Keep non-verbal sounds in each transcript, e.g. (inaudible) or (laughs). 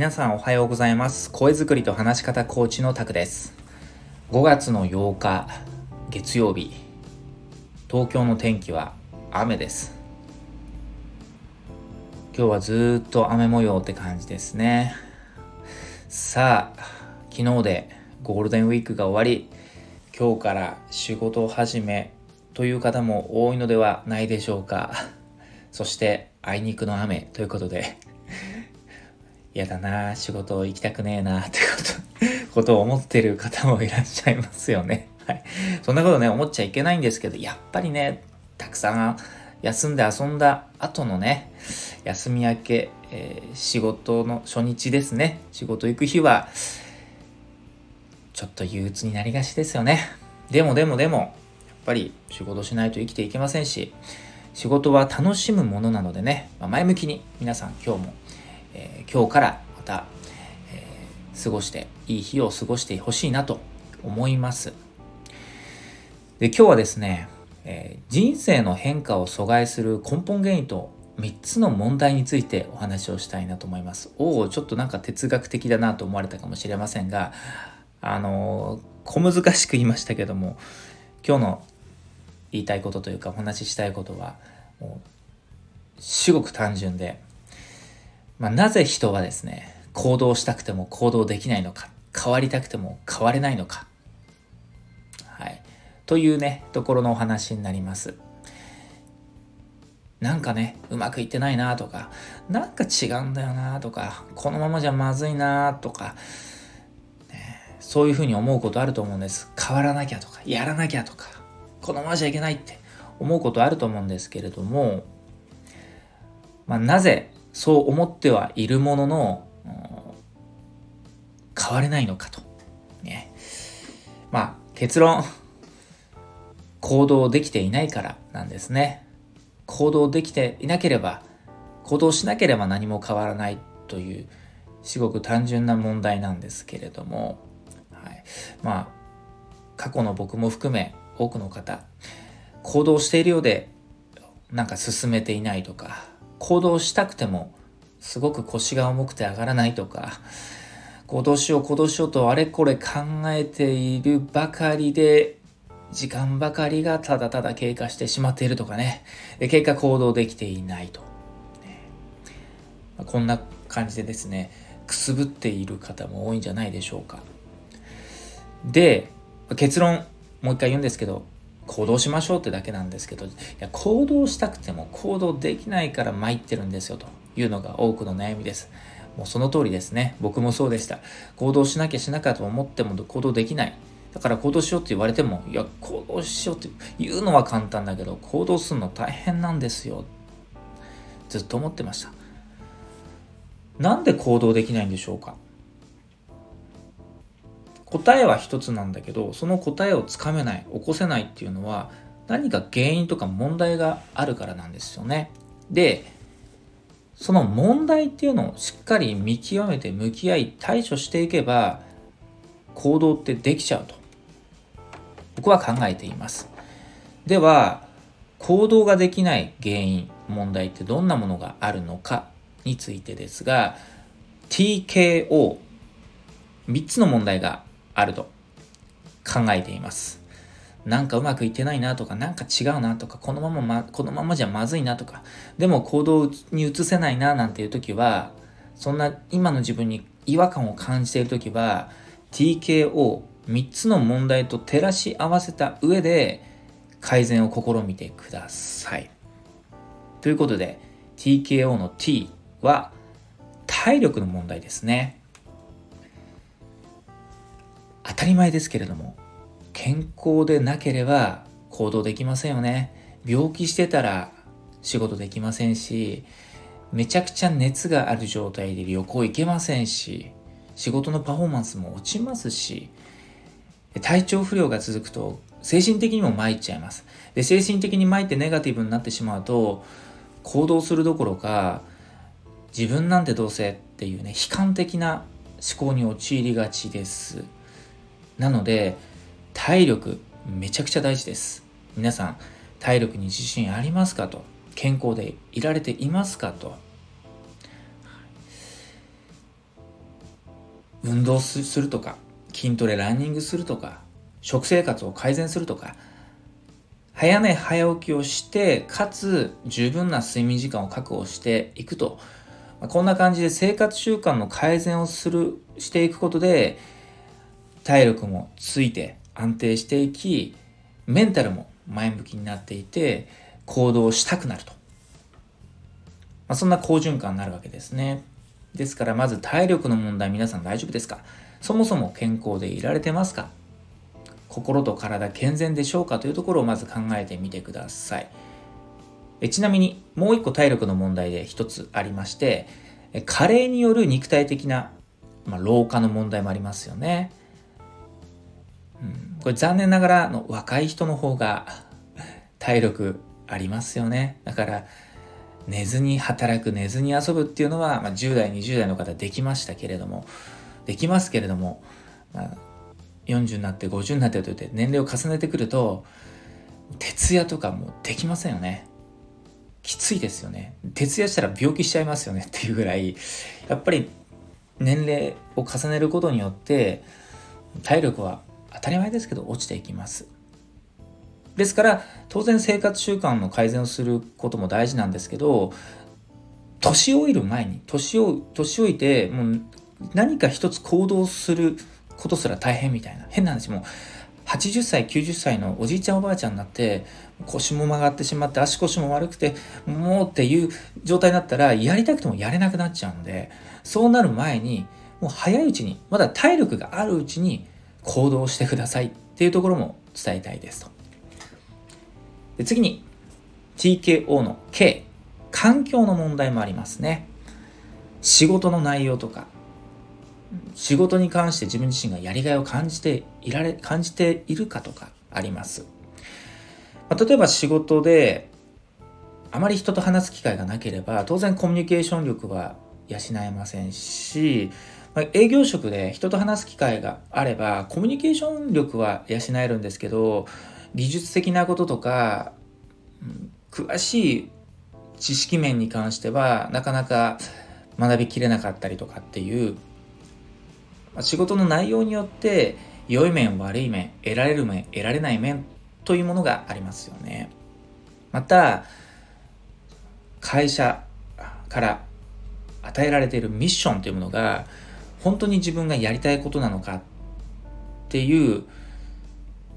皆さんおはようございます。声作りと話し方コーチのタクです。5月の8日月曜日東京の天気は雨です。今日はずっと雨模様って感じですね。さあ昨日でゴールデンウィークが終わり今日から仕事を始めという方も多いのではないでしょうか。そしてあいにくの雨ということで嫌だな仕事行きたくねえなってこと (laughs) ことを思ってる方もいらっしゃいますよね。はい。そんなことね、思っちゃいけないんですけど、やっぱりね、たくさん休んで遊んだ後のね、休み明け、えー、仕事の初日ですね、仕事行く日は、ちょっと憂鬱になりがちですよね。でもでもでも、やっぱり仕事しないと生きていけませんし、仕事は楽しむものなのでね、まあ、前向きに皆さん今日もえー、今日からまた、えー、過ごしていい日を過ごしてほしいなと思います。で今日はですね、えー、人生の変化を阻害する根本原因と3つの問題についてお話をしたいなと思います。おおちょっとなんか哲学的だなと思われたかもしれませんがあの小難しく言いましたけども今日の言いたいことというかお話ししたいことはもう至極単純でまあ、なぜ人はですね、行動したくても行動できないのか、変わりたくても変われないのか。はい。というね、ところのお話になります。なんかね、うまくいってないなとか、なんか違うんだよなとか、このままじゃまずいなとか、そういうふうに思うことあると思うんです。変わらなきゃとか、やらなきゃとか、このままじゃいけないって思うことあると思うんですけれども、まあ、なぜそう思ってはいるものの、変われないのかと。ね。まあ、結論、行動できていないからなんですね。行動できていなければ、行動しなければ何も変わらないという、すごく単純な問題なんですけれども、はい、まあ、過去の僕も含め多くの方、行動しているようで、なんか進めていないとか、行動したくてもすごく腰が重くて上がらないとか行動しよう行動しようとあれこれ考えているばかりで時間ばかりがただただ経過してしまっているとかね。結果行動できていないと、こんな感じでですねくすぶっている方も多いんじゃないでしょうか。で結論もう一回言うんですけど行動しましょうってだけなんですけど、いや、行動したくても行動できないから参ってるんですよというのが多くの悩みです。もうその通りですね。僕もそうでした。行動しなきゃしなきゃと思っても行動できない。だから行動しようって言われても、いや、行動しようって言うのは簡単だけど、行動するの大変なんですよ。ずっと思ってました。なんで行動できないんでしょうか？答えは一つなんだけどその答えをつかめない起こせないっていうのは何か原因とか問題があるからなんですよね。でその問題っていうのをしっかり見極めて向き合い対処していけば行動ってできちゃうと。僕は考えています。では行動ができない原因問題ってどんなものがあるのかについてですが TKO3 つの問題があると考えています。なんかうまくいってないなとか、なんか違うなとか、このまま、ま、このままじゃまずいなとか、でも行動に移せないななんていう時は、そんな今の自分に違和感を感じている時は、TKO3 つの問題と照らし合わせた上で改善を試みてください。ということで、TKO の T は体力の問題ですね。当たり前ですけれども健康でなければ行動できませんよね。病気してたら仕事できませんしめちゃくちゃ熱がある状態で旅行行けませんし仕事のパフォーマンスも落ちますし体調不良が続くと精神的にも参っちゃいます。で精神的に参ってネガティブになってしまうと行動するどころか自分なんてどうせっていうね悲観的な思考に陥りがちです。なので体力めちゃくちゃ大事です。皆さん体力に自信ありますかと？健康でいられていますかと？運動するとか筋トレランニングするとか食生活を改善するとか早寝早起きをしてかつ十分な睡眠時間を確保していくと。こんな感じで生活習慣の改善をするしていくことで体力もついて安定していきメンタルも前向きになっていて行動したくなると、まあ、そんな好循環になるわけですね。ですからまず体力の問題皆さん大丈夫ですか？そもそも健康でいられてますか？心と体健全でしょうかというところをまず考えてみてください。えちなみにもう一個体力の問題で一つありまして加齢による肉体的な、まあ、老化の問題もありますよね、これ残念ながらの若い人の方が体力ありますよね。だから寝ずに働く寝ずに遊ぶっていうのは、まあ、10代20代の方できましたけれどもできますけれども、まあ、40になって50になってとって年齢を重ねてくると徹夜とかもできませんよね。きついですよね。徹夜したら病気しちゃいますよね。っていうぐらいやっぱり年齢を重ねることによって体力は当たり前ですけど落ちていきます。ですから当然生活習慣の改善をすることも大事なんですけど年老いる前に年を年老いてもう何か一つ行動することすら大変みたいな。変な話もう80歳90歳のおじいちゃんおばあちゃんになって腰も曲がってしまって足腰も悪くてもうっていう状態になったらやりたくてもやれなくなっちゃうのでそうなる前にもう早いうちにまだ体力があるうちに行動してくださいっていうところも伝えたいですと。で次に TKO の K 環境の問題もありますね。仕事の内容とか仕事に関して自分自身がやりがいを感じていられ感じているかとかあります、まあ、例えば仕事であまり人と話す機会がなければ当然コミュニケーション力は養えませんし、まあ、営業職で人と話す機会があればコミュニケーション力は養えるんですけど技術的なこととか、うん、詳しい知識面に関してはなかなか学びきれなかったりとかっていうまあ仕事の内容によって良い面悪い面得られる面得られない面というものがありますよね。また会社から与えられているミッションというものが本当に自分がやりたいことなのかっていう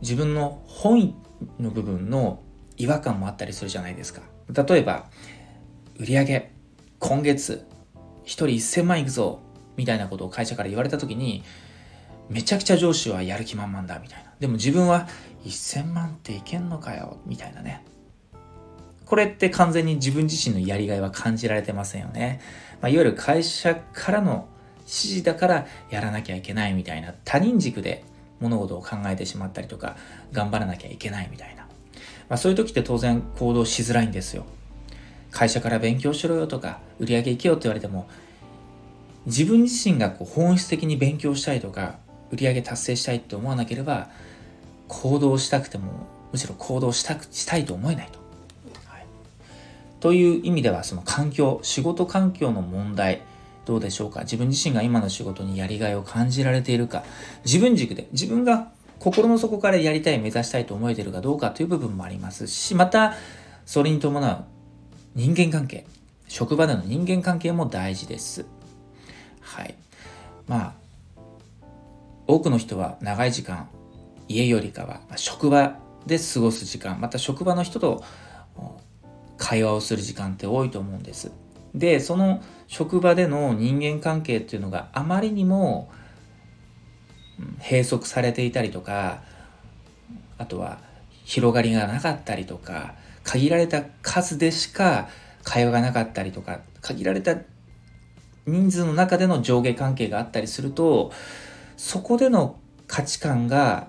自分の本意の部分の違和感もあったりするじゃないですか。例えば売上今月1人1000万いくぞみたいなことを会社から言われた時にめちゃくちゃ上司はやる気満々だみたいな。でも自分は1000万っていけんのかよみたいなね。これって完全に自分自身のやりがいは感じられてませんよね、まあ、いわゆる会社からの指示だからやらなきゃいけないみたいな。他人軸で物事を考えてしまったりとか頑張らなきゃいけないみたいな、まあ、そういう時って当然行動しづらいんですよ。会社から勉強しろよとか売り上げ行けよって言われても自分自身がこう本質的に勉強したいとか売り上げ達成したいって思わなければ行動したくてもむしろ行動したくしたいと思えないと。はい、という意味ではその環境仕事環境の問題どうでしょうか？自分自身が今の仕事にやりがいを感じられているか？自分軸で自分が心の底からやりたい目指したいと思えているかどうかという部分もありますしまたそれに伴う人間関係職場での人間関係も大事です。はい。まあ、多くの人は長い時間、家よりかは職場で過ごす時間、また職場の人と会話をする時間って多いと思うんです。で、その職場での人間関係っていうのがあまりにも閉塞されていたりとか、あとは広がりがなかったりとか、限られた数でしか会話がなかったりとか、限られた人数の中での上下関係があったりするとそこでの価値観が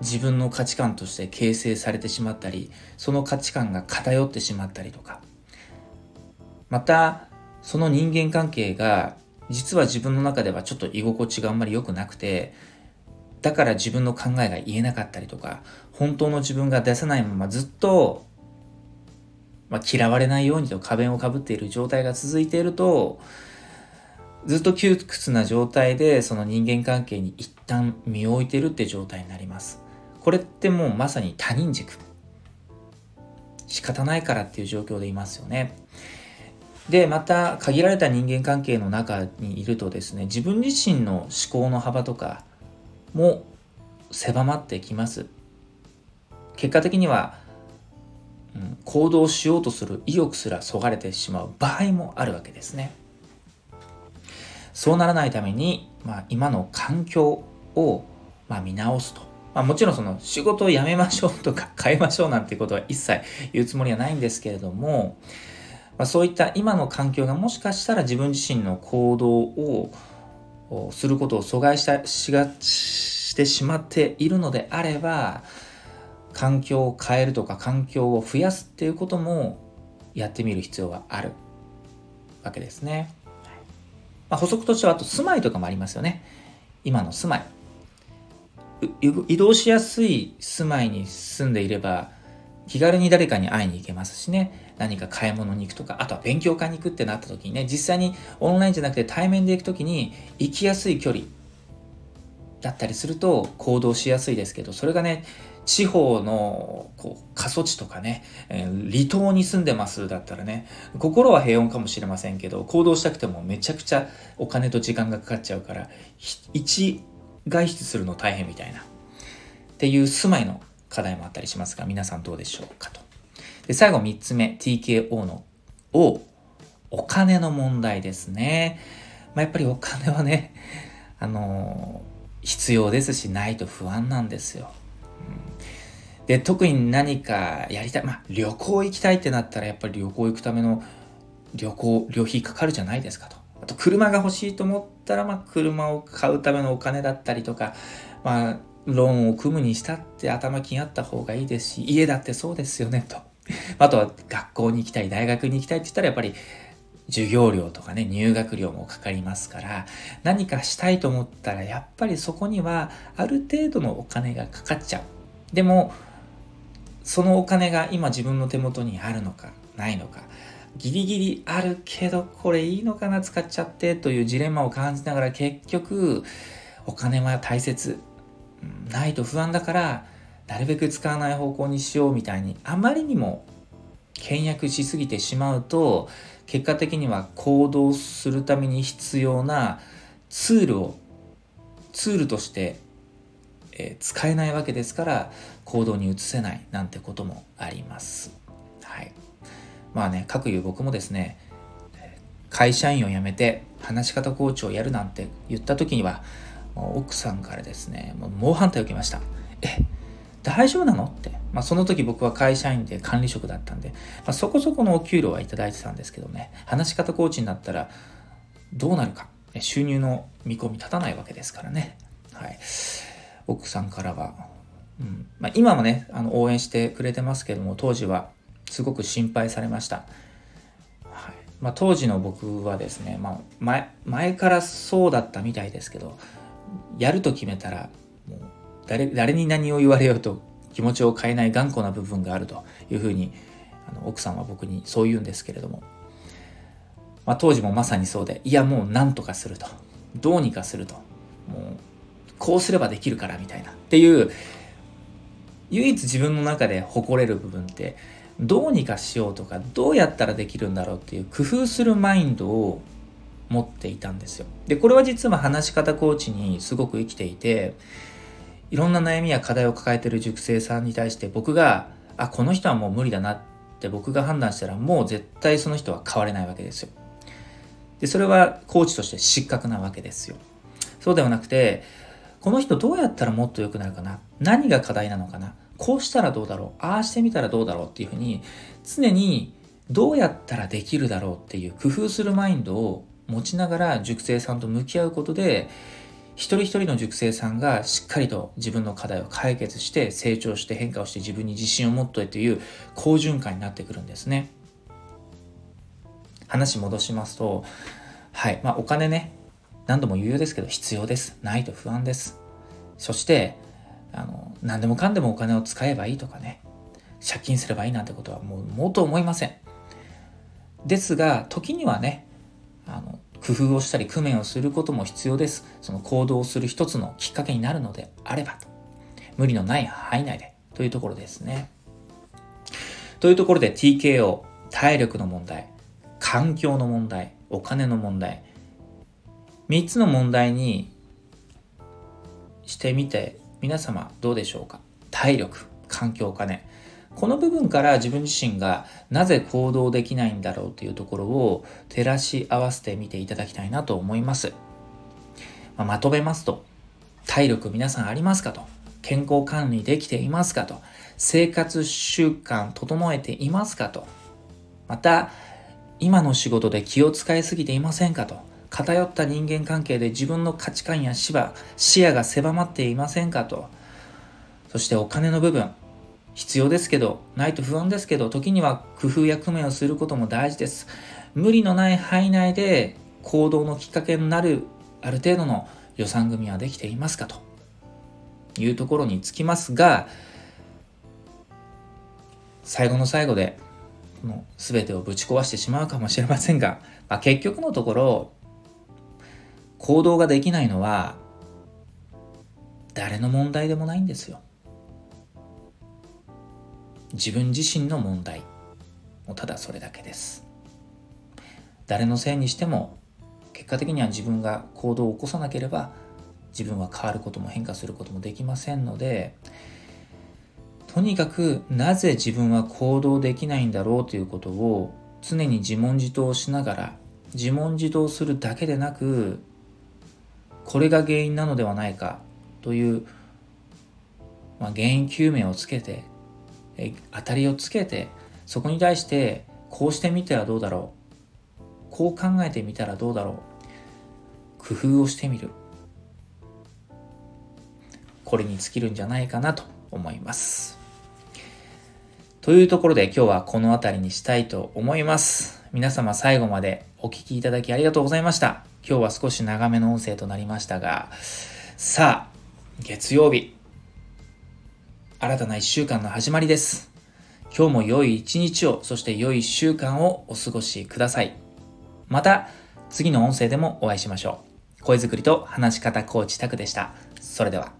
自分の価値観として形成されてしまったりその価値観が偏ってしまったりとかまたその人間関係が実は自分の中ではちょっと居心地があんまり良くなくてだから自分の考えが言えなかったりとか本当の自分が出せないままずっとまあ、嫌われないようにと仮弁をかぶっている状態が続いているとずっと窮屈な状態でその人間関係に一旦身を置いてるって状態になります。これってもうまさに他人軸。仕方ないからっていう状況でいますよね。でまた限られた人間関係の中にいるとですね自分自身の思考の幅とかも狭まってきます。結果的には、うん、行動しようとする意欲すらそがれてしまう場合もあるわけですね。そうならないために、まあ、今の環境を、まあ、見直すと。まあ、もちろんその仕事を辞めましょうとか変えましょうなんてことは一切言うつもりはないんですけれども、まあ、そういった今の環境がもしかしたら自分自身の行動をすることを阻害したしがしてしまっているのであれば環境を変えるとか環境を増やすっていうこともやってみる必要があるわけですね。まあ、補足としてはあと住まいとかもありますよね。今の住まい。移動しやすい住まいに住んでいれば気軽に誰かに会いに行けますしね。何か買い物に行くとかあとは勉強会に行くってなった時にね実際にオンラインじゃなくて対面で行く時に行きやすい距離だったりすると行動しやすいですけどそれがね地方のこう過疎地とかね、え、離島に住んでますだったらね心は平穏かもしれませんけど行動したくてもめちゃくちゃお金と時間がかかっちゃうから一外出するの大変みたいな。っていう住まいの課題もあったりしますが皆さんどうでしょうかと。で最後3つ目 TKO の O お金の問題ですね、まあ、やっぱりお金はねあの必要ですしないと不安なんですよ、うん、で特に何かやりたいまあ旅行行きたいってなったらやっぱり旅行行くための旅行旅費かかるじゃないですかと。あと車が欲しいと思ったら、まあ、車を買うためのお金だったりとか、まあ、ローンを組むにしたって頭金あった方がいいですし、家だってそうですよね、と。(laughs) あとは学校に行きたい、大学に行きたいって言ったらやっぱり授業料とかね、入学料もかかりますから、何かしたいと思ったらやっぱりそこにはある程度のお金がかかっちゃう。でも、そのお金が今自分の手元にあるのか、ないのか、ギリギリあるけどこれいいのかな使っちゃってというジレンマを感じながら結局お金は大切ないと不安だからなるべく使わない方向にしようみたいにあまりにも倹約しすぎてしまうと結果的には行動するために必要なツールをツールとして、えー、使えないわけですから行動に移せないなんてこともあります。はい、まあね各言う僕もですね会社員を辞めて話し方コーチをやるなんて言った時には奥さんからですね、もう猛反対を受けました。え、大丈夫なの？って。まあ、その時僕は会社員で管理職だったんで、まあ、そこそこのお給料はいただいてたんですけどね、話し方コーチになったらどうなるか？収入の見込み立たないわけですからね。はい。奥さんからは、うんまあ、今もね、あの応援してくれてますけども、当時はすごく心配されました。はいまあ、当時の僕はですね、まあ前、前からそうだったみたいですけど、やると決めたらもう誰誰に何を言われようと気持ちを変えない頑固な部分があるというふうにあの奥さんは僕にそう言うんですけれども、まあ、当時もまさにそうでいやもう何とかすると。どうにかすると。もうこうすればできるからみたいな。っていう唯一自分の中で誇れる部分ってどうにかしようとかどうやったらできるんだろうっていう工夫するマインドを持っていたんですよ。で、これは実は話し方コーチにすごく生きていて、いろんな悩みや課題を抱えてる塾生さんに対して僕が、あ、この人はもう無理だなって僕が判断したらもう絶対その人は変われないわけですよ。で、それはコーチとして失格なわけですよ。そうではなくて、この人どうやったらもっと良くなるかな？何が課題なのかな？こうしたらどうだろう？ああしてみたらどうだろうっていうふうに常にどうやったらできるだろうっていう工夫するマインドを持ちながら塾生さんと向き合うことで一人一人の塾生さんがしっかりと自分の課題を解決して成長して変化をして自分に自信を持っといという好循環になってくるんですね。話戻しますとはいまあお金ね何度も言うようですけど必要です。ないと不安です。そしてあの何でもかんでもお金を使えばいいとかね借金すればいいなんてことはもうもっと思いません。ですが時にはね工夫をしたり工面をすることも必要です。その行動をする一つのきっかけになるのであればと。無理のない範囲内でというところですね。というところで TKO、体力の問題、環境の問題、お金の問題、3つの問題にしてみて皆様どうでしょうか？体力、環境、お金。この部分から自分自身がなぜ行動できないんだろうというところを照らし合わせてみていただきたいなと思います。まあ、まとめますと、体力皆さんありますかと。健康管理できていますかと。生活習慣整えていますかと。また、今の仕事で気を使いすぎていませんかと。偏った人間関係で自分の価値観や視野が狭まっていませんかと。そしてお金の部分。必要ですけど、ないと不安ですけど、時には工夫や工面をすることも大事です。無理のない範囲内で行動のきっかけになるある程度の予算組はできていますか？というところにつきますが、最後の最後でこの全てをぶち壊してしまうかもしれませんが、まあ、結局のところ行動ができないのは誰の問題でもないんですよ。自分自身の問題もただそれだけです。誰のせいにしても結果的には自分が行動を起こさなければ自分は変わることも変化することもできませんのでとにかくなぜ自分は行動できないんだろうということを常に自問自答しながら自問自答するだけでなくこれが原因なのではないかという、まあ、原因究明をつけてえ当たりをつけてそこに対してこうしてみてはどうだろう。こう考えてみたらどうだろう。工夫をしてみる。これに尽きるんじゃないかなと思います。というところで今日はこの辺りにしたいと思います。皆様最後までお聴きいただきありがとうございました。今日は少し長めの音声となりましたがさあ月曜日。新たな1週間の始まりです。今日も良い一日を、そして良い1週間をお過ごしください。また、次の音声でもお会いしましょう。声作りと話し方コーチタクでした。それでは。